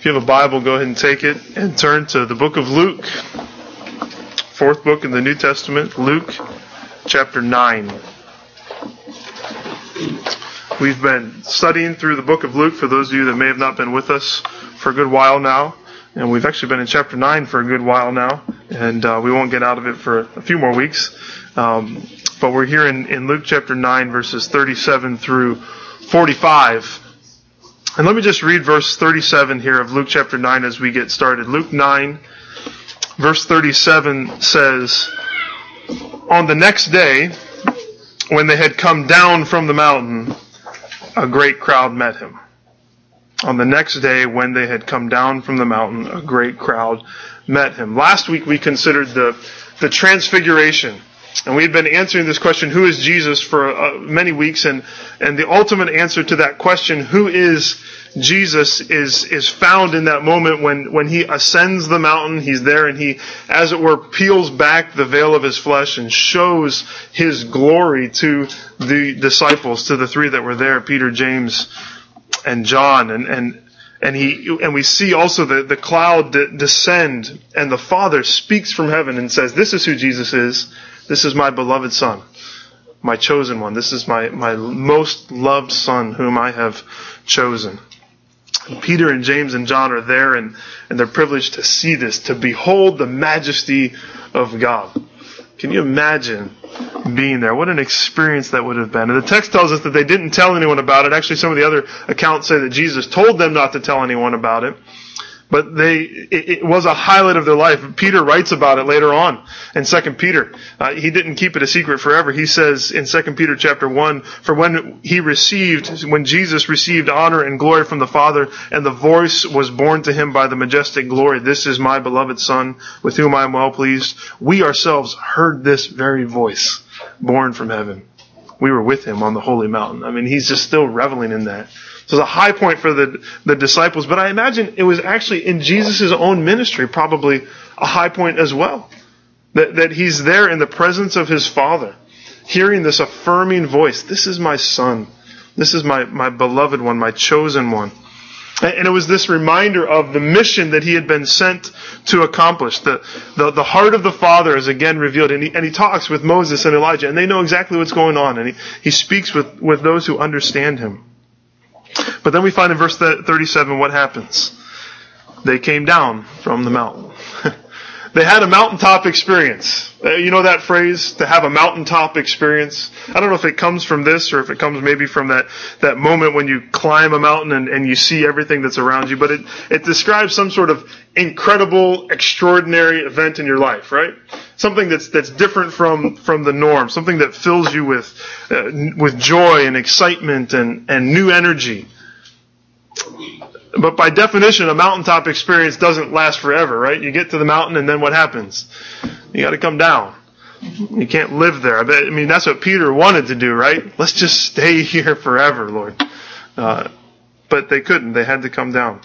If you have a Bible, go ahead and take it and turn to the book of Luke, fourth book in the New Testament, Luke chapter 9. We've been studying through the book of Luke for those of you that may have not been with us for a good while now. And we've actually been in chapter 9 for a good while now. And uh, we won't get out of it for a few more weeks. Um, but we're here in, in Luke chapter 9, verses 37 through 45. And let me just read verse 37 here of Luke chapter 9 as we get started. Luke 9, verse 37 says, On the next day, when they had come down from the mountain, a great crowd met him. On the next day, when they had come down from the mountain, a great crowd met him. Last week we considered the, the transfiguration and we had been answering this question, who is Jesus, for uh, many weeks, and, and the ultimate answer to that question, who is Jesus, is, is found in that moment when, when he ascends the mountain, he's there and he, as it were, peels back the veil of his flesh and shows his glory to the disciples, to the three that were there, Peter, James, and John, and, and, and he, and we see also the, the cloud descend, and the Father speaks from heaven and says, this is who Jesus is, this is my beloved son, my chosen one. This is my, my most loved son whom I have chosen. And Peter and James and John are there and, and they're privileged to see this, to behold the majesty of God. Can you imagine being there? What an experience that would have been. And the text tells us that they didn't tell anyone about it. Actually, some of the other accounts say that Jesus told them not to tell anyone about it but they it, it, was a highlight of their life. Peter writes about it later on in Second Peter. Uh, he didn't keep it a secret forever. He says in Second Peter chapter one, for when he received, when Jesus received honor and glory from the Father, and the voice was borne to him by the majestic glory, "This is my beloved Son, with whom I am well pleased." We ourselves heard this very voice borne from heaven. We were with him on the holy mountain. I mean, he's just still reveling in that. So it's a high point for the, the disciples, but I imagine it was actually in Jesus' own ministry probably a high point as well. That, that he's there in the presence of his Father, hearing this affirming voice. This is my son. This is my, my beloved one, my chosen one. And it was this reminder of the mission that he had been sent to accomplish. The, the, the heart of the Father is again revealed. And he, and he talks with Moses and Elijah, and they know exactly what's going on. And he, he speaks with, with those who understand him. But then we find in verse 37 what happens. They came down from the mountain. They had a mountaintop experience. Uh, you know that phrase, to have a mountaintop experience? I don't know if it comes from this or if it comes maybe from that, that moment when you climb a mountain and, and you see everything that's around you, but it, it describes some sort of incredible, extraordinary event in your life, right? Something that's, that's different from, from the norm, something that fills you with, uh, with joy and excitement and, and new energy. But by definition, a mountaintop experience doesn't last forever, right? You get to the mountain and then what happens? You gotta come down. You can't live there. I, bet, I mean, that's what Peter wanted to do, right? Let's just stay here forever, Lord. Uh, but they couldn't. They had to come down.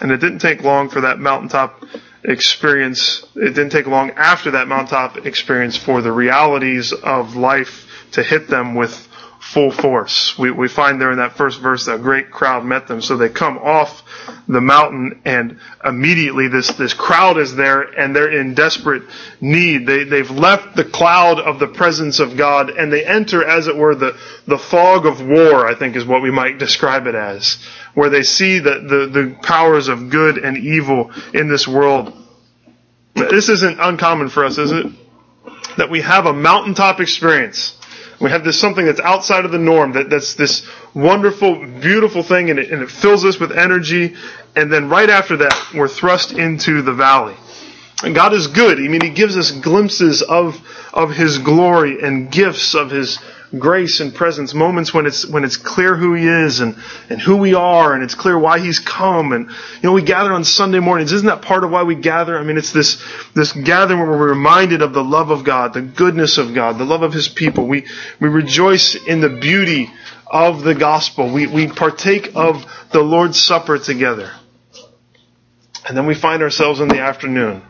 And it didn't take long for that mountaintop experience. It didn't take long after that mountaintop experience for the realities of life to hit them with full force. We, we find there in that first verse that a great crowd met them. So they come off the mountain and immediately this, this crowd is there and they're in desperate need. They, they've left the cloud of the presence of God and they enter, as it were, the, the fog of war, I think is what we might describe it as, where they see the, the, the powers of good and evil in this world. This isn't uncommon for us, is it? That we have a mountaintop experience we have this something that's outside of the norm, that, that's this wonderful, beautiful thing, and it, and it fills us with energy. And then right after that, we're thrust into the valley. And God is good. I mean, He gives us glimpses of, of His glory and gifts of His grace and presence, moments when it's, when it's clear who He is and, and who we are and it's clear why He's come. And, you know, we gather on Sunday mornings. Isn't that part of why we gather? I mean, it's this, this gathering where we're reminded of the love of God, the goodness of God, the love of His people. We, we rejoice in the beauty of the gospel. We, we partake of the Lord's Supper together. And then we find ourselves in the afternoon.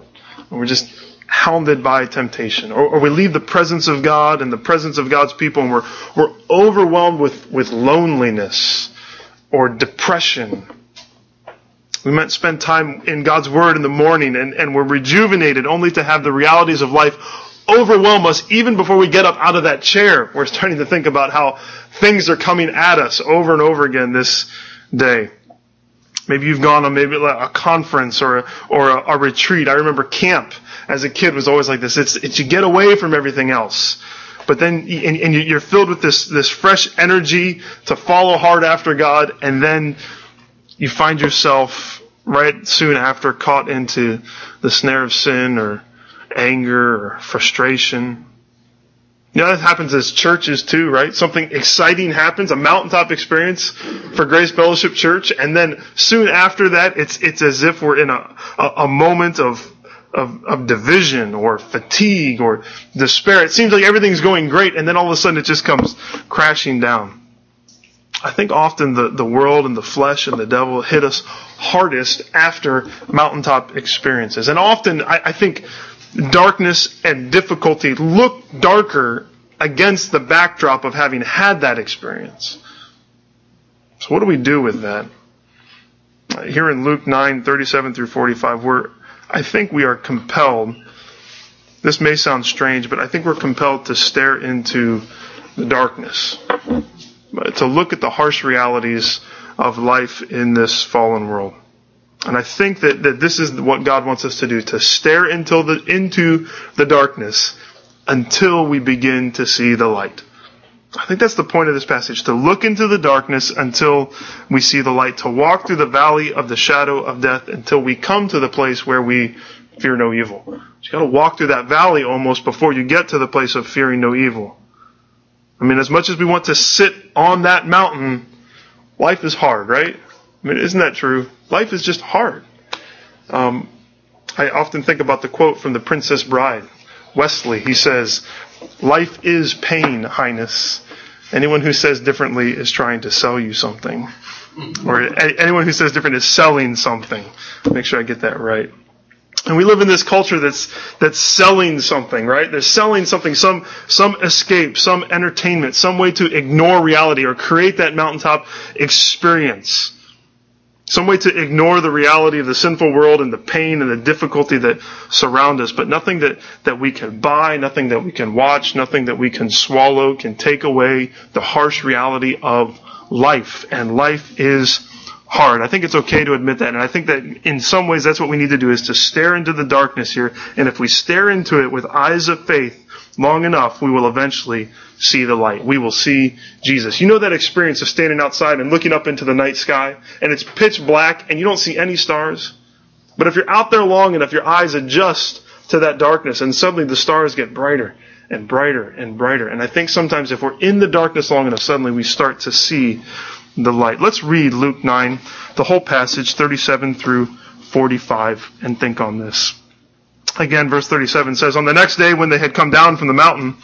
And we're just hounded by temptation. Or, or, we leave the presence of God and the presence of God's people and we're, we're overwhelmed with, with loneliness or depression. We might spend time in God's Word in the morning and, and we're rejuvenated only to have the realities of life overwhelm us even before we get up out of that chair. We're starting to think about how things are coming at us over and over again this day. Maybe you've gone on maybe a conference or or a, a retreat. I remember camp as a kid was always like this. It's, it's you get away from everything else. But then, and, and you're filled with this, this fresh energy to follow hard after God, and then you find yourself right soon after caught into the snare of sin or anger or frustration. You know, that happens as churches too, right? Something exciting happens, a mountaintop experience for Grace Fellowship Church, and then soon after that, it's, it's as if we're in a, a, a moment of, of, of division or fatigue or despair. It seems like everything's going great, and then all of a sudden it just comes crashing down. I think often the, the world and the flesh and the devil hit us hardest after mountaintop experiences. And often I, I think darkness and difficulty look darker against the backdrop of having had that experience. So what do we do with that? Here in Luke 9, 37 through 45, we're, I think we are compelled, this may sound strange, but I think we're compelled to stare into the darkness, to look at the harsh realities of life in this fallen world. And I think that, that this is what God wants us to do, to stare into the, into the darkness until we begin to see the light. I think that's the point of this passage, to look into the darkness until we see the light, to walk through the valley of the shadow of death until we come to the place where we fear no evil. you gotta walk through that valley almost before you get to the place of fearing no evil. I mean, as much as we want to sit on that mountain, life is hard, right? I mean, isn't that true? Life is just hard. Um, I often think about the quote from The Princess Bride. Wesley, he says, Life is pain, Highness. Anyone who says differently is trying to sell you something. Or anyone who says different is selling something. Make sure I get that right. And we live in this culture that's, that's selling something, right? They're selling something, some, some escape, some entertainment, some way to ignore reality or create that mountaintop experience. Some way to ignore the reality of the sinful world and the pain and the difficulty that surround us, but nothing that, that we can buy, nothing that we can watch, nothing that we can swallow can take away the harsh reality of life. And life is hard. I think it's okay to admit that. And I think that in some ways that's what we need to do is to stare into the darkness here. And if we stare into it with eyes of faith long enough, we will eventually see the light. We will see Jesus. You know that experience of standing outside and looking up into the night sky and it's pitch black and you don't see any stars? But if you're out there long enough, your eyes adjust to that darkness and suddenly the stars get brighter and brighter and brighter. And I think sometimes if we're in the darkness long enough, suddenly we start to see the light. Let's read Luke 9, the whole passage, 37 through 45, and think on this. Again, verse 37 says, On the next day when they had come down from the mountain,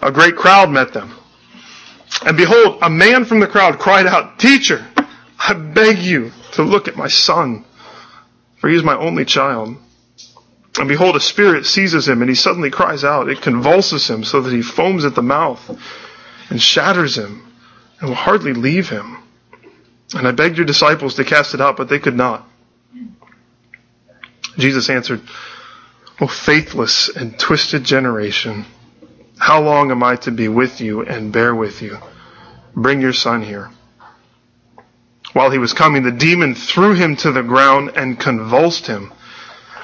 a great crowd met them. And behold, a man from the crowd cried out, Teacher, I beg you to look at my son, for he is my only child. And behold, a spirit seizes him, and he suddenly cries out. It convulses him so that he foams at the mouth and shatters him and will hardly leave him. And I begged your disciples to cast it out, but they could not. Jesus answered, O faithless and twisted generation, how long am I to be with you and bear with you? Bring your son here. While he was coming, the demon threw him to the ground and convulsed him.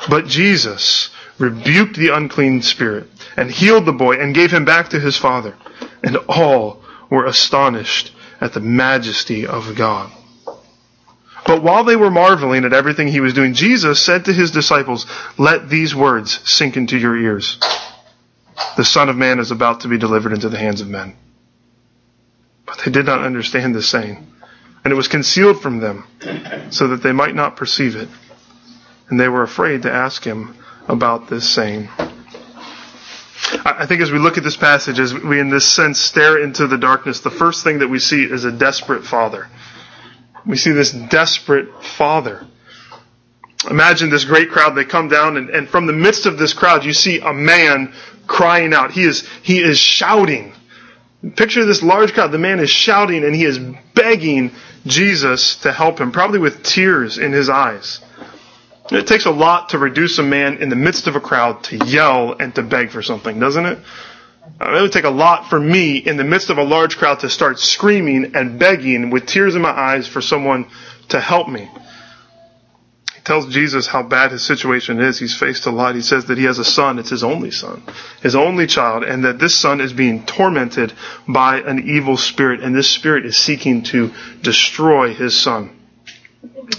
But Jesus rebuked the unclean spirit and healed the boy and gave him back to his father. And all were astonished at the majesty of God. But while they were marveling at everything he was doing, Jesus said to his disciples, Let these words sink into your ears the Son of Man is about to be delivered into the hands of men. But they did not understand the saying, and it was concealed from them, so that they might not perceive it. And they were afraid to ask him about this saying. I think as we look at this passage, as we in this sense stare into the darkness, the first thing that we see is a desperate father. We see this desperate father. Imagine this great crowd, they come down, and, and from the midst of this crowd, you see a man crying out. He is, he is shouting. Picture this large crowd. The man is shouting and he is begging Jesus to help him, probably with tears in his eyes. It takes a lot to reduce a man in the midst of a crowd to yell and to beg for something, doesn't it? Uh, it would take a lot for me in the midst of a large crowd to start screaming and begging with tears in my eyes for someone to help me. He tells Jesus how bad his situation is. He's faced a lot. He says that he has a son. It's his only son, his only child, and that this son is being tormented by an evil spirit, and this spirit is seeking to destroy his son.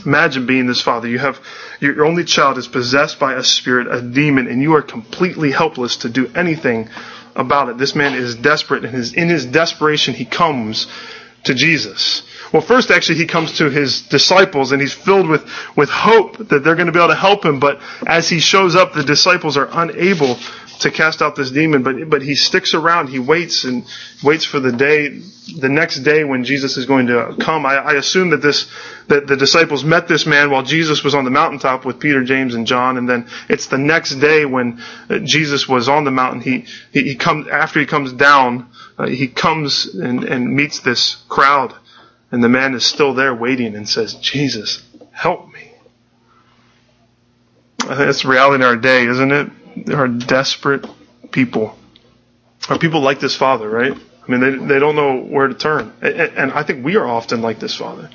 Imagine being this father. You have your only child is possessed by a spirit, a demon, and you are completely helpless to do anything about it. This man is desperate, and his, in his desperation, he comes to Jesus. Well, first, actually, he comes to his disciples, and he's filled with, with hope that they're going to be able to help him. But as he shows up, the disciples are unable to cast out this demon, but, but he sticks around. He waits and waits for the day, the next day when Jesus is going to come. I, I assume that this, that the disciples met this man while Jesus was on the mountaintop with Peter, James, and John, and then it's the next day when uh, Jesus was on the mountain. He, he, he comes, after he comes down, uh, he comes and, and meets this crowd, and the man is still there waiting and says, Jesus, help me. I think that's the reality in our day, isn't it? There are desperate people. Are people like this father, right? I mean, they, they don't know where to turn. And I think we are often like this father.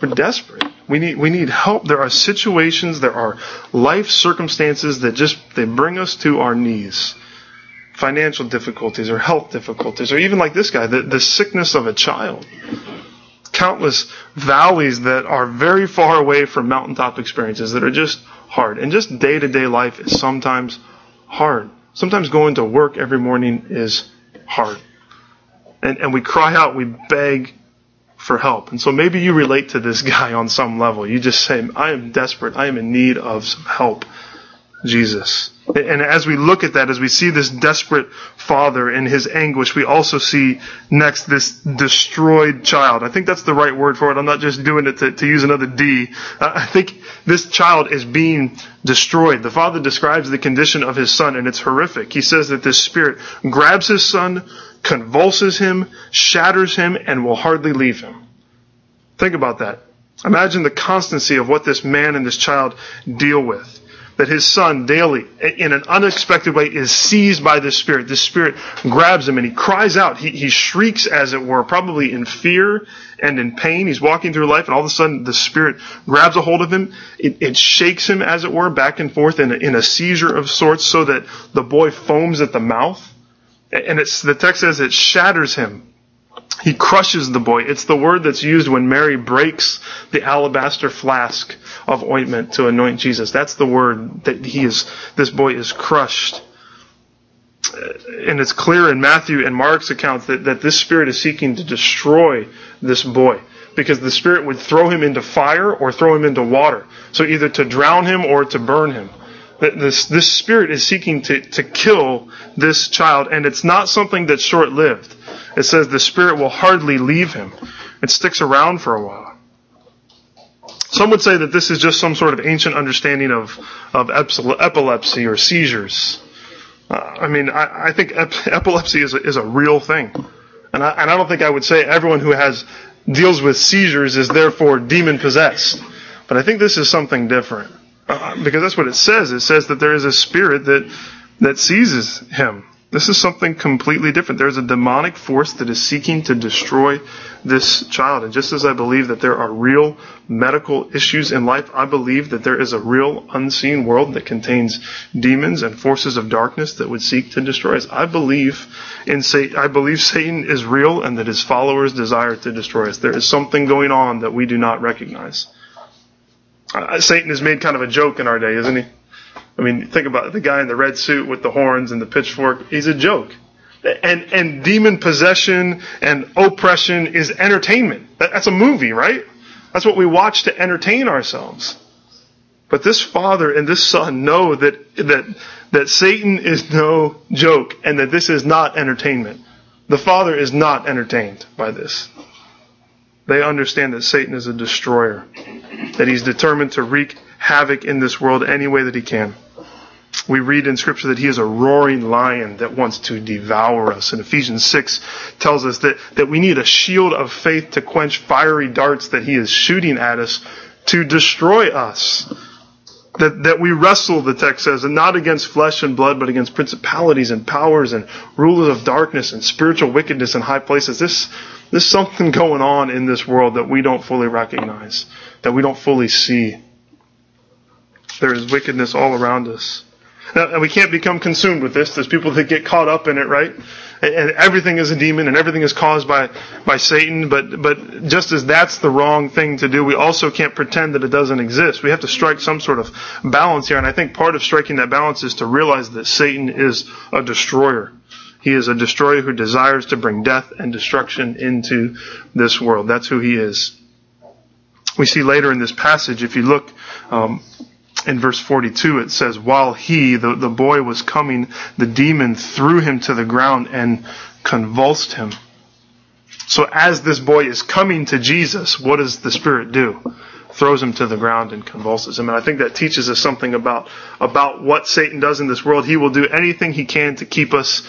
We're desperate. We need, we need help. There are situations, there are life circumstances that just, they bring us to our knees. Financial difficulties or health difficulties, or even like this guy, the, the sickness of a child. Countless valleys that are very far away from mountaintop experiences that are just hard. And just day to day life is sometimes hard. Sometimes going to work every morning is hard. And, and we cry out, we beg for help. And so maybe you relate to this guy on some level. You just say, I am desperate. I am in need of some help. Jesus. And as we look at that, as we see this desperate father in his anguish, we also see next this destroyed child. I think that's the right word for it. I'm not just doing it to, to use another D. Uh, I think this child is being destroyed. The father describes the condition of his son, and it's horrific. He says that this spirit grabs his son, convulses him, shatters him, and will hardly leave him. Think about that. Imagine the constancy of what this man and this child deal with that his son daily, in an unexpected way, is seized by this spirit. This spirit grabs him and he cries out. He, he shrieks, as it were, probably in fear and in pain. He's walking through life and all of a sudden the spirit grabs a hold of him. It, it shakes him, as it were, back and forth in a, in a seizure of sorts so that the boy foams at the mouth. And it's, the text says it shatters him he crushes the boy. It's the word that's used when Mary breaks the alabaster flask of ointment to anoint Jesus. That's the word that he is, this boy is crushed. Uh, and it's clear in Matthew and Mark's accounts that, that this spirit is seeking to destroy this boy. Because the spirit would throw him into fire or throw him into water. So either to drown him or to burn him. This, this spirit is seeking to, to kill this child, and it's not something that's short lived. It says the spirit will hardly leave him. It sticks around for a while. Some would say that this is just some sort of ancient understanding of, of epilepsy or seizures. Uh, I mean, I, I think ep- epilepsy is a, is a real thing. And I, and I don't think I would say everyone who has deals with seizures is therefore demon possessed. But I think this is something different. Uh, because that's what it says. It says that there is a spirit that, that seizes him. This is something completely different. There's a demonic force that is seeking to destroy this child. And just as I believe that there are real medical issues in life, I believe that there is a real unseen world that contains demons and forces of darkness that would seek to destroy us. I believe in Satan. I believe Satan is real and that his followers desire to destroy us. There is something going on that we do not recognize. Uh, Satan is made kind of a joke in our day, isn't he? I mean, think about it. the guy in the red suit with the horns and the pitchfork. He's a joke. And, and demon possession and oppression is entertainment. That's a movie, right? That's what we watch to entertain ourselves. But this father and this son know that, that, that Satan is no joke and that this is not entertainment. The father is not entertained by this. They understand that Satan is a destroyer, that he's determined to wreak havoc in this world any way that he can. We read in scripture that he is a roaring lion that wants to devour us. And Ephesians 6 tells us that, that we need a shield of faith to quench fiery darts that he is shooting at us to destroy us. That, that we wrestle, the text says, and not against flesh and blood, but against principalities and powers and rulers of darkness and spiritual wickedness in high places. This, there's something going on in this world that we don't fully recognize, that we don't fully see. There is wickedness all around us. Now, we can't become consumed with this. There's people that get caught up in it, right? And everything is a demon and everything is caused by, by Satan. But, but just as that's the wrong thing to do, we also can't pretend that it doesn't exist. We have to strike some sort of balance here. And I think part of striking that balance is to realize that Satan is a destroyer. He is a destroyer who desires to bring death and destruction into this world. That's who he is. We see later in this passage, if you look, um, in verse 42, it says, while he, the, the boy was coming, the demon threw him to the ground and convulsed him. So as this boy is coming to Jesus, what does the Spirit do? Throws him to the ground and convulses him. And I think that teaches us something about, about what Satan does in this world. He will do anything he can to keep us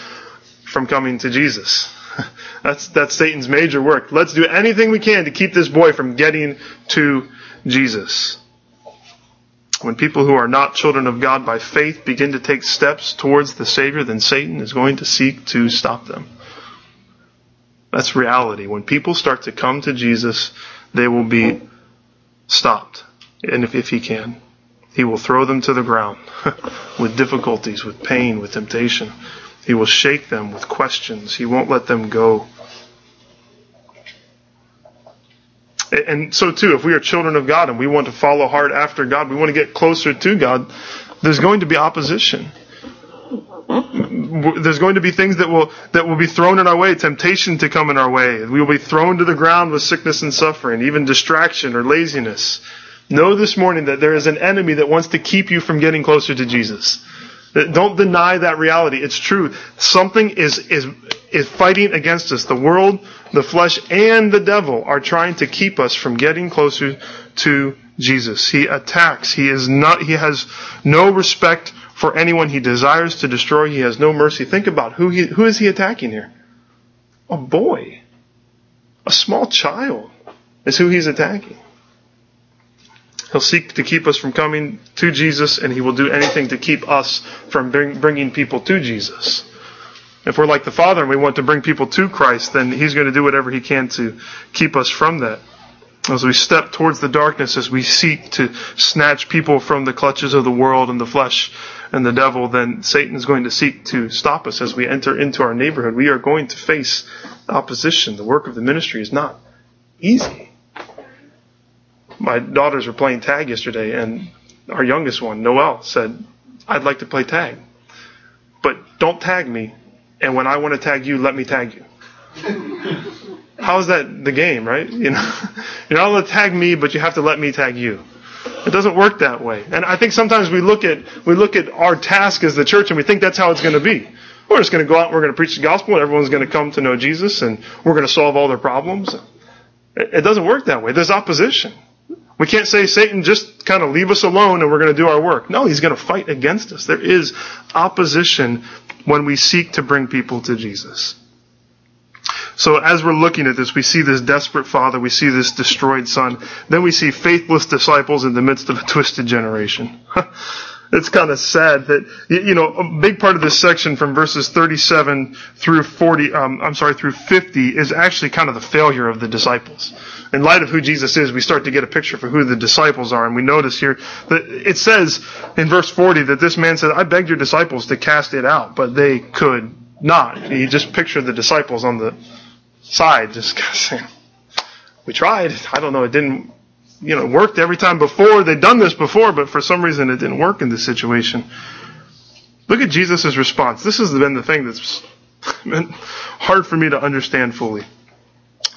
from coming to Jesus. That's, that's Satan's major work. Let's do anything we can to keep this boy from getting to Jesus. When people who are not children of God by faith begin to take steps towards the Savior, then Satan is going to seek to stop them. That's reality. When people start to come to Jesus, they will be stopped. And if, if he can, he will throw them to the ground with difficulties, with pain, with temptation. He will shake them with questions. He won't let them go And so too, if we are children of God and we want to follow hard after God, we want to get closer to God, there's going to be opposition. There's going to be things that will, that will be thrown in our way, temptation to come in our way. We will be thrown to the ground with sickness and suffering, even distraction or laziness. Know this morning that there is an enemy that wants to keep you from getting closer to Jesus. Don't deny that reality. It's true. Something is, is, is fighting against us. The world, the flesh, and the devil are trying to keep us from getting closer to Jesus. He attacks. He is not, he has no respect for anyone he desires to destroy. He has no mercy. Think about who he, who is he attacking here? A boy. A small child is who he's attacking. He'll seek to keep us from coming to Jesus, and he will do anything to keep us from bring, bringing people to Jesus. If we're like the Father and we want to bring people to Christ, then he's going to do whatever he can to keep us from that. As we step towards the darkness, as we seek to snatch people from the clutches of the world and the flesh and the devil, then Satan is going to seek to stop us as we enter into our neighborhood. We are going to face opposition. The work of the ministry is not easy my daughters were playing tag yesterday, and our youngest one, Noel, said, I'd like to play tag. But don't tag me, and when I want to tag you, let me tag you. How is that the game, right? You know, you're not allowed to tag me, but you have to let me tag you. It doesn't work that way. And I think sometimes we look at we look at our task as the church and we think that's how it's going to be. We're just going to go out and we're going to preach the gospel and everyone's going to come to know Jesus and we're going to solve all their problems. It doesn't work that way. There's opposition. We can't say, Satan, just kind of leave us alone and we're going to do our work. No, he's going to fight against us. There is opposition when we seek to bring people to Jesus. So as we're looking at this, we see this desperate father, we see this destroyed son, then we see faithless disciples in the midst of a twisted generation. it's kind of sad that, you know, a big part of this section from verses 37 through 40, um, I'm sorry, through 50 is actually kind of the failure of the disciples. In light of who Jesus is, we start to get a picture for who the disciples are. And we notice here that it says in verse 40 that this man said, I begged your disciples to cast it out, but they could not. You just picture the disciples on the side, just saying, we tried. I don't know. It didn't you know, worked every time before. They'd done this before, but for some reason it didn't work in this situation. Look at Jesus' response. This has been the thing that's been hard for me to understand fully.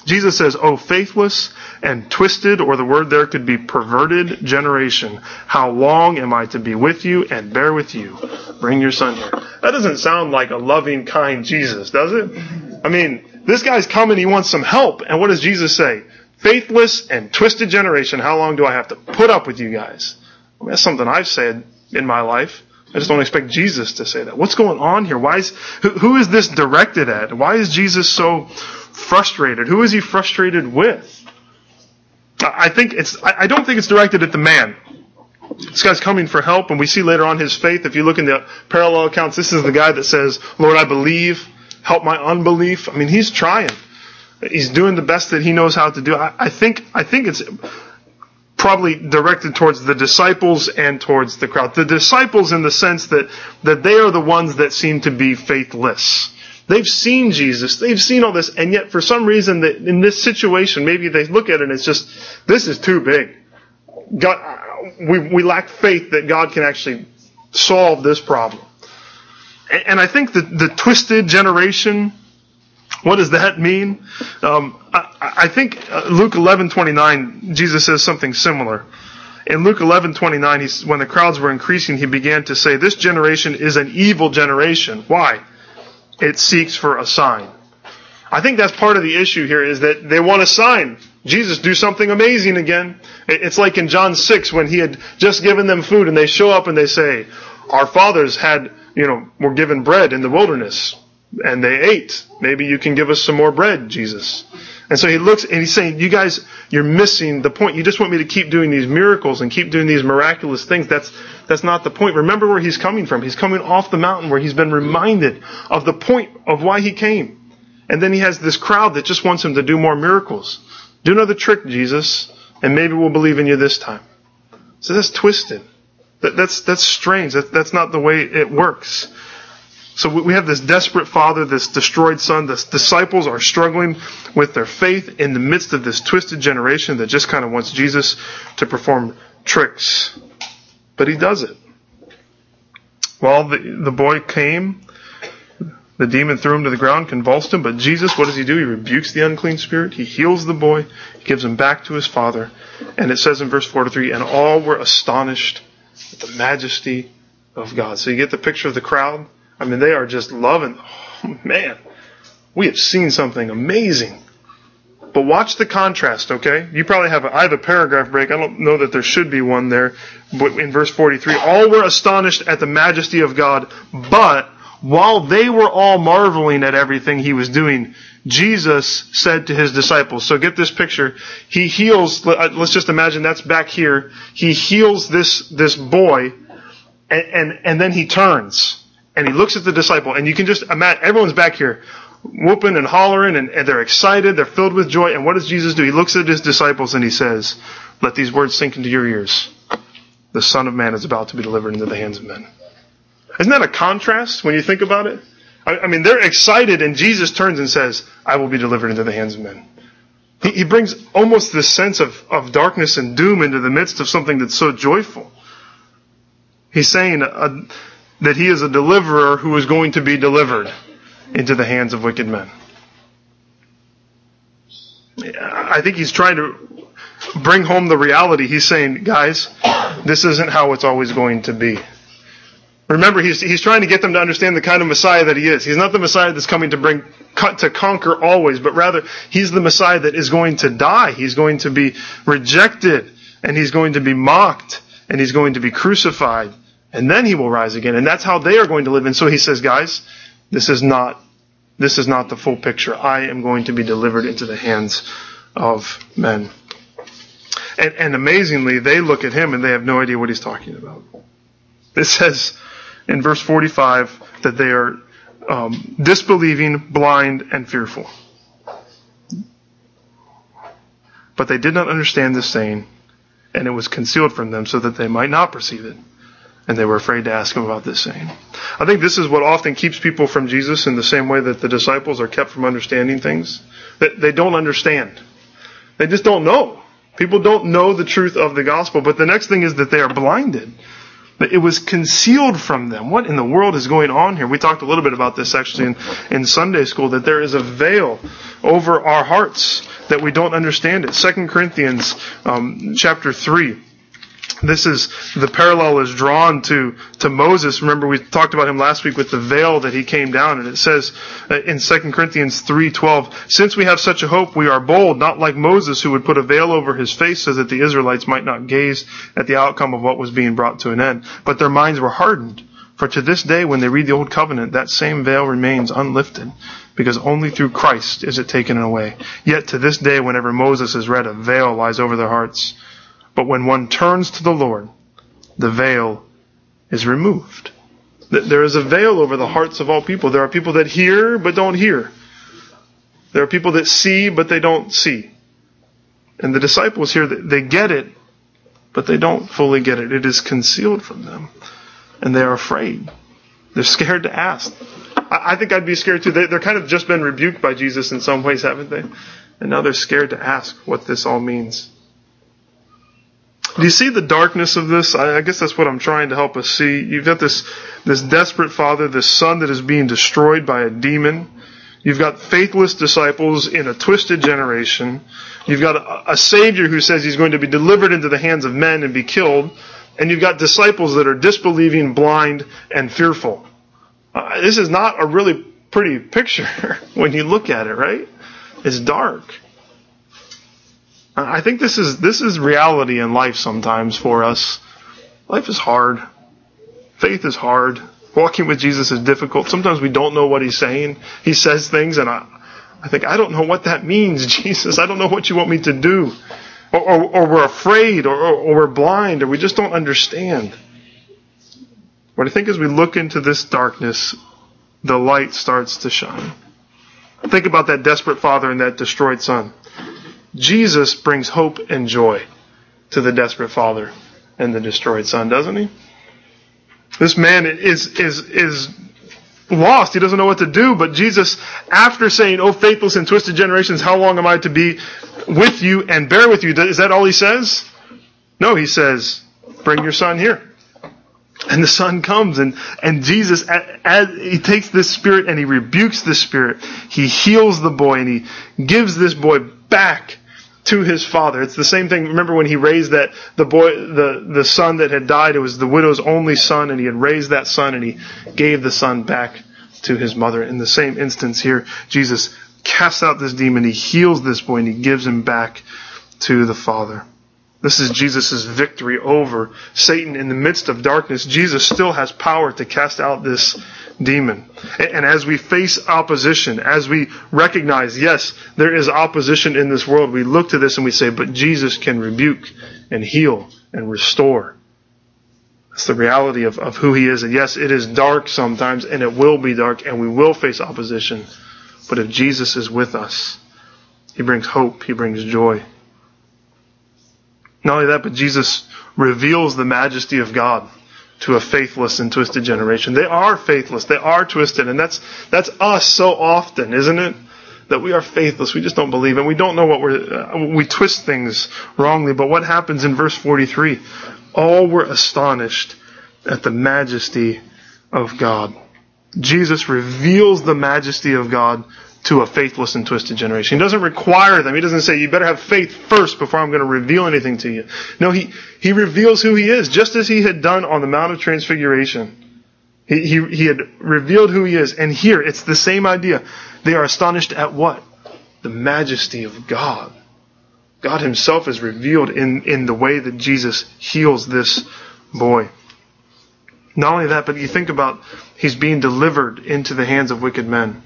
Jesus says, Oh, faithless and twisted, or the word there could be perverted generation, how long am I to be with you and bear with you? Bring your son here. That doesn't sound like a loving, kind Jesus, does it? I mean, this guy's coming, he wants some help, and what does Jesus say? faithless and twisted generation, how long do I have to put up with you guys? I mean, that's something I've said in my life. I just don't expect Jesus to say that. What's going on here? Why is, who, who is this directed at? Why is Jesus so frustrated? Who is he frustrated with? I think it's, I don't think it's directed at the man. This guy's coming for help, and we see later on his faith. If you look in the parallel accounts, this is the guy that says, Lord, I believe, help my unbelief. I mean, he's trying. He's doing the best that he knows how to do. I, I think, I think it's, probably directed towards the disciples and towards the crowd. The disciples in the sense that, that they are the ones that seem to be faithless. They've seen Jesus. They've seen all this. And yet for some reason that in this situation, maybe they look at it and it's just, this is too big. God, we, we lack faith that God can actually solve this problem. And, and I think the twisted generation, what does that mean? Um, I, I, think uh, Luke 11:29, Jesus says something similar. In Luke 11:29, when the crowds were increasing, he began to say, "This generation is an evil generation. Why? It seeks for a sign." I think that's part of the issue here is that they want a sign. Jesus, do something amazing again. It's like in John 6 when he had just given them food and they show up and they say, our fathers had, you know, were given bread in the wilderness and they ate. Maybe you can give us some more bread, Jesus. And so he looks and he's saying, you guys, you're missing the point. You just want me to keep doing these miracles and keep doing these miraculous things. That's, that's not the point. Remember where he's coming from. He's coming off the mountain where he's been reminded of the point of why he came. And then he has this crowd that just wants him to do more miracles. Do another trick, Jesus, and maybe we'll believe in you this time. So that's twisted. That, that's, that's strange. That, that's not the way it works. So we have this desperate father, this destroyed son. The disciples are struggling with their faith in the midst of this twisted generation that just kind of wants Jesus to perform tricks. But he does it. Well, the, the boy came. The demon threw him to the ground, convulsed him. But Jesus, what does he do? He rebukes the unclean spirit. He heals the boy. He gives him back to his father. And it says in verse 43, and all were astonished at the majesty of God. So you get the picture of the crowd I mean, they are just loving. Oh, man, we have seen something amazing. But watch the contrast, okay? You probably have a, I have a paragraph break. I don't know that there should be one there. But in verse 43, all were astonished at the majesty of God, but while they were all marveling at everything he was doing, Jesus said to his disciples, so get this picture. He heals, uh, let's just imagine that's back here. He heals this, this boy, and, and, and then he turns and he looks at the disciple, and you can just imagine, everyone's back here whooping and hollering, and, and they're excited, they're filled with joy, and what does Jesus do? He looks at his disciples and he says, let these words sink into your ears. The Son of Man is about to be delivered into the hands of men. Isn't that a contrast when you think about it? I, I mean, they're excited, and Jesus turns and says, I will be delivered into the hands of men. He, he brings almost this sense of, of darkness and doom into the midst of something that's so joyful. He's saying, uh, that he is a deliverer who is going to be delivered into the hands of wicked men. I think he's trying to bring home the reality. He's saying, guys, this isn't how it's always going to be. Remember, he's, he's trying to get them to understand the kind of Messiah that he is. He's not the Messiah that's coming to bring, to conquer always, but rather, he's the Messiah that is going to die. He's going to be rejected, and he's going to be mocked, and he's going to be crucified, and then he will rise again. And that's how they are going to live. And so he says, guys, this is not, this is not the full picture. I am going to be delivered into the hands of men. And, and amazingly, they look at him and they have no idea what he's talking about. It says in verse 45 that they are um, disbelieving, blind, and fearful. But they did not understand this saying, and it was concealed from them so that they might not perceive it and they were afraid to ask him about this saying. I think this is what often keeps people from Jesus in the same way that the disciples are kept from understanding things. That they don't understand. They just don't know. People don't know the truth of the gospel. But the next thing is that they are blinded. It was concealed from them. What in the world is going on here? We talked a little bit about this actually in, in Sunday school, that there is a veil over our hearts that we don't understand it. Second Corinthians um, chapter 3 this is the parallel is drawn to to Moses. Remember, we talked about him last week with the veil that he came down, and it says uh, in 2 Corinthians three twelve, since we have such a hope, we are bold, not like Moses, who would put a veil over his face so that the Israelites might not gaze at the outcome of what was being brought to an end. But their minds were hardened. For to this day, when they read the Old Covenant, that same veil remains unlifted, because only through Christ is it taken away. Yet to this day, whenever Moses is read, a veil lies over their hearts. But when one turns to the Lord, the veil is removed. There is a veil over the hearts of all people. There are people that hear but don't hear. There are people that see but they don't see. And the disciples here, they get it, but they don't fully get it. It is concealed from them and they're afraid. They're scared to ask. I, think I'd be scared too. They, they're kind of just been rebuked by Jesus in some ways, haven't they? And now they're scared to ask what this all means. Do you see the darkness of this? I, I guess that's what I'm trying to help us see. You've got this, this desperate father, this son that is being destroyed by a demon. You've got faithless disciples in a twisted generation. You've got a, a Savior who says he's going to be delivered into the hands of men and be killed and you've got disciples that are disbelieving, blind, and fearful. Uh, this is not a really pretty picture when you look at it, right? It's dark. I think this is this is reality in life sometimes for us. Life is hard. Faith is hard. Walking with Jesus is difficult. Sometimes we don't know what he's saying. He says things and I I think I don't know what that means, Jesus. I don't know what you want me to do or, or, or we're afraid, or, or, we're blind, or we just don't understand. But I think as we look into this darkness, the light starts to shine. Think about that desperate father and that destroyed son. Jesus brings hope and joy to the desperate father and the destroyed son, doesn't he? This man is, is, is lost. He doesn't know what to do. But Jesus, after saying, Oh, faithless and twisted generations, how long am I to be with you and bear with you? Is that all he says? No, he says, Bring your son here. And the son comes and, and Jesus, as, he takes this spirit and he rebukes the spirit. He heals the boy and he gives this boy back to his father. It's the same thing. Remember when he raised that, the boy, the, the son that had died, it was the widow's only son and he had raised that son and he gave the son back to his mother. In the same instance here, Jesus casts out this demon, he heals this boy and he gives him back to the father. This is Jesus' victory over Satan in the midst of darkness. Jesus still has power to cast out this demon. And as we face opposition, as we recognize, yes, there is opposition in this world, we look to this and we say, but Jesus can rebuke and heal and restore. That's the reality of, of who he is. And yes, it is dark sometimes and it will be dark and we will face opposition. But if Jesus is with us, he brings hope, he brings joy. Not only that, but Jesus reveals the majesty of God to a faithless and twisted generation. They are faithless. They are twisted. And that's, that's us so often, isn't it? That we are faithless. We just don't believe and we don't know what we're, uh, we twist things wrongly. But what happens in verse 43? All were astonished at the majesty of God. Jesus reveals the majesty of God to a faithless and twisted generation. He doesn't require them. He doesn't say, you better have faith first before I'm going to reveal anything to you. No, he, he reveals who he is, just as he had done on the Mount of Transfiguration. He, he, he had revealed who he is. And here, it's the same idea. They are astonished at what? The majesty of God. God himself is revealed in, in the way that Jesus heals this boy. Not only that, but you think about he's being delivered into the hands of wicked men.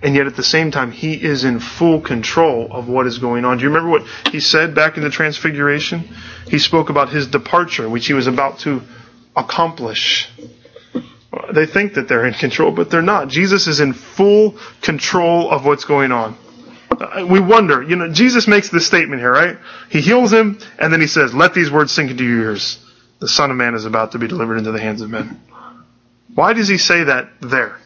And yet at the same time, he is in full control of what is going on. Do you remember what he said back in the Transfiguration? He spoke about his departure, which he was about to accomplish. They think that they're in control, but they're not. Jesus is in full control of what's going on. Uh, we wonder, you know, Jesus makes this statement here, right? He heals him, and then he says, let these words sink into your ears. The Son of Man is about to be delivered into the hands of men. Why does he say that there?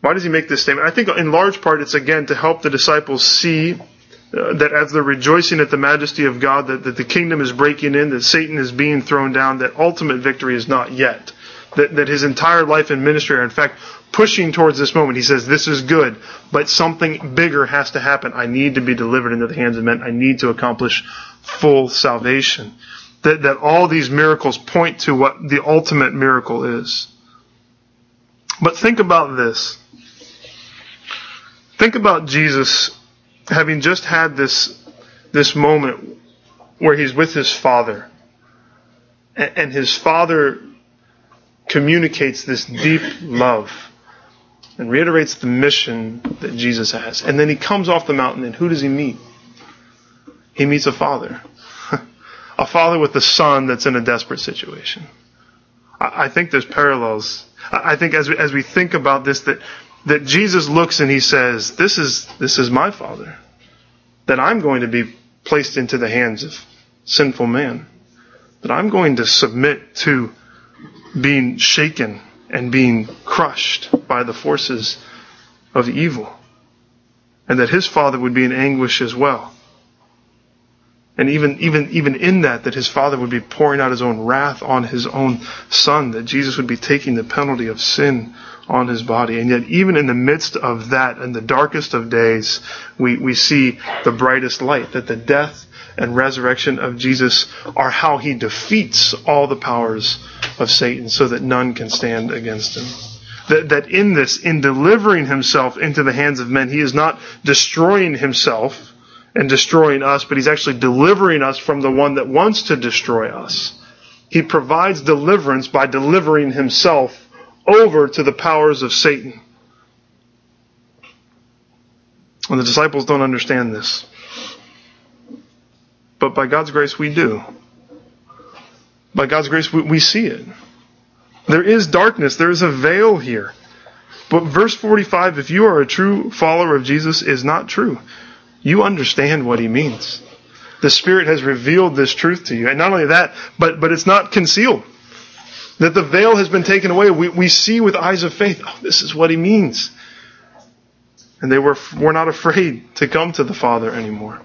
Why does he make this statement? I think in large part it's again to help the disciples see uh, that as they're rejoicing at the majesty of God, that, that the kingdom is breaking in, that Satan is being thrown down, that ultimate victory is not yet. That, that his entire life and ministry are in fact pushing towards this moment. He says, this is good, but something bigger has to happen. I need to be delivered into the hands of men. I need to accomplish full salvation. That, that all these miracles point to what the ultimate miracle is. But think about this. Think about Jesus having just had this, this moment where he's with his father. And his father communicates this deep love and reiterates the mission that Jesus has. And then he comes off the mountain, and who does he meet? He meets a father. a father with a son that's in a desperate situation. I, think there's parallels. I, I think as we, as we think about this, that, that Jesus looks and he says, this is, this is my father. That I'm going to be placed into the hands of sinful man. That I'm going to submit to being shaken and being crushed by the forces of evil. And that his father would be in anguish as well. And even, even, even in that, that his father would be pouring out his own wrath on his own son, that Jesus would be taking the penalty of sin on his body. And yet, even in the midst of that, in the darkest of days, we, we see the brightest light, that the death and resurrection of Jesus are how he defeats all the powers of Satan so that none can stand against him. That, that in this, in delivering himself into the hands of men, he is not destroying himself and destroying us, but he's actually delivering us from the one that wants to destroy us. He provides deliverance by delivering himself over to the powers of Satan. And the disciples don't understand this. But by God's grace, we do. By God's grace, we, we see it. There is darkness. There is a veil here. But verse 45, if you are a true follower of Jesus, is not true. You understand what he means. The Spirit has revealed this truth to you. And not only that, but, but it's not concealed. That the veil has been taken away. We, we see with eyes of faith, oh, this is what he means. And they were, were not afraid to come to the Father anymore.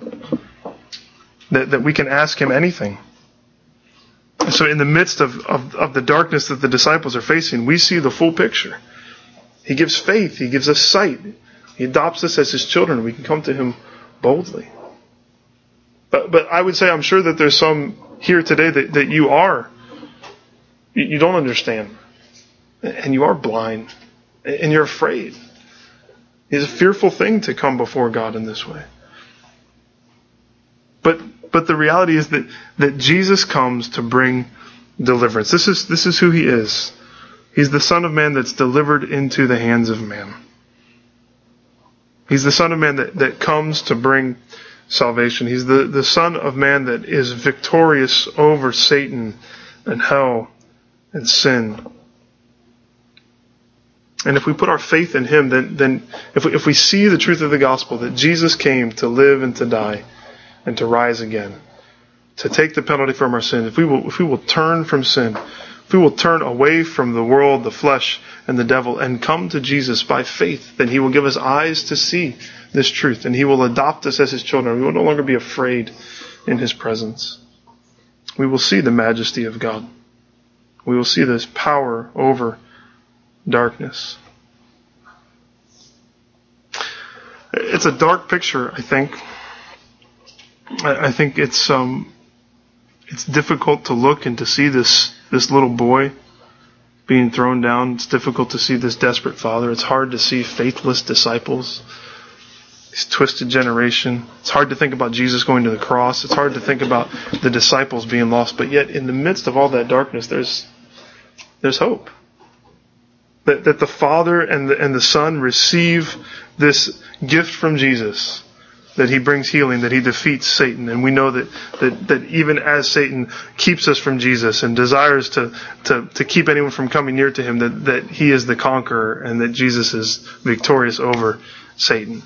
That, that we can ask him anything. So in the midst of, of, of the darkness that the disciples are facing, we see the full picture. He gives faith. He gives us sight. He adopts us as his children. We can come to him boldly. But, but I would say I'm sure that there's some here today that, that you are. You, don't understand. And you are blind. And you're afraid. It's a fearful thing to come before God in this way. But but the reality is that, that Jesus comes to bring deliverance. This is, this is who he is. He's the Son of Man that's delivered into the hands of man. He's the Son of Man that, that comes to bring salvation. He's the, the Son of Man that is victorious over Satan and hell and sin. And if we put our faith in Him, then, then if, we, if we see the truth of the gospel, that Jesus came to live and to die, and to rise again, to take the penalty from our sin. If we will, if we will turn from sin, if we will turn away from the world, the flesh, and the devil, and come to Jesus by faith, then He will give us eyes to see this truth, and He will adopt us as His children. We will no longer be afraid in His presence. We will see the majesty of God. We will see this power over darkness. It's a dark picture, I think. I, think it's um, it's difficult to look and to see this this little boy being thrown down. It's difficult to see this desperate father. It's hard to see faithless disciples. This twisted generation. It's hard to think about Jesus going to the cross. It's hard to think about the disciples being lost. But yet, in the midst of all that darkness, there's there's hope. That, that the Father and the, and the Son receive this gift from Jesus that he brings healing, that he defeats Satan. And we know that, that, that even as Satan keeps us from Jesus and desires to, to, to keep anyone from coming near to him, that, that he is the conqueror and that Jesus is victorious over Satan.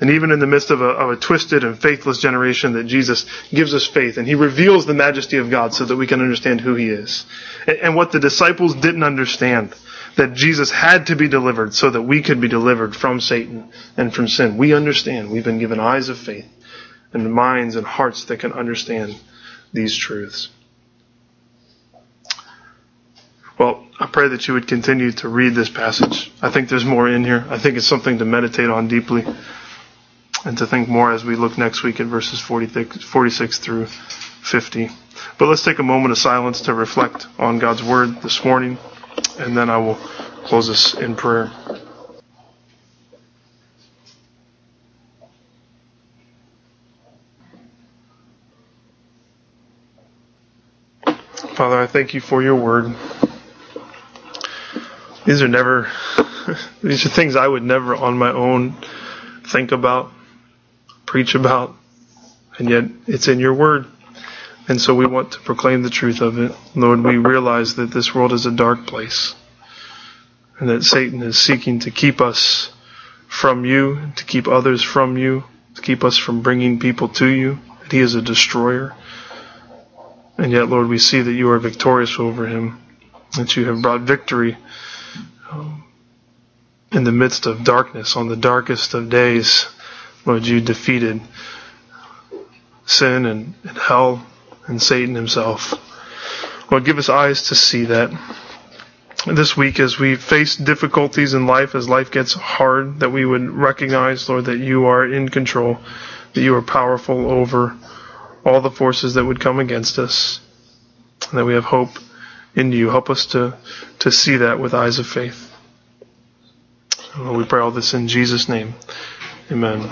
And even in the midst of a, of a twisted and faithless generation, that Jesus gives us faith and he reveals the majesty of God so that we can understand who he is. And, and what the disciples didn't understand that Jesus had to be delivered so that we could be delivered from Satan and from sin. We understand. We've been given eyes of faith and minds and hearts that can understand these truths. Well, I pray that you would continue to read this passage. I think there's more in here. I think it's something to meditate on deeply and to think more as we look next week at verses 46 through 50. But let's take a moment of silence to reflect on God's Word this morning and then I will close us in prayer. Father, I thank you for your word. these are never, these are things I would never on my own think about, preach about, and yet it's in your word. And so we want to proclaim the truth of it. Lord, we realize that this world is a dark place and that Satan is seeking to keep us from you, to keep others from you, to keep us from bringing people to you, that he is a destroyer. And yet, Lord, we see that you are victorious over him, that you have brought victory um, in the midst of darkness, on the darkest of days. Lord, you defeated sin and, and hell and Satan himself. Lord, give us eyes to see that. This week, as we face difficulties in life, as life gets hard, that we would recognize, Lord, that you are in control, that you are powerful over all the forces that would come against us, and that we have hope in you. Help us to, to see that with eyes of faith. Lord, we pray all this in Jesus' name. Amen.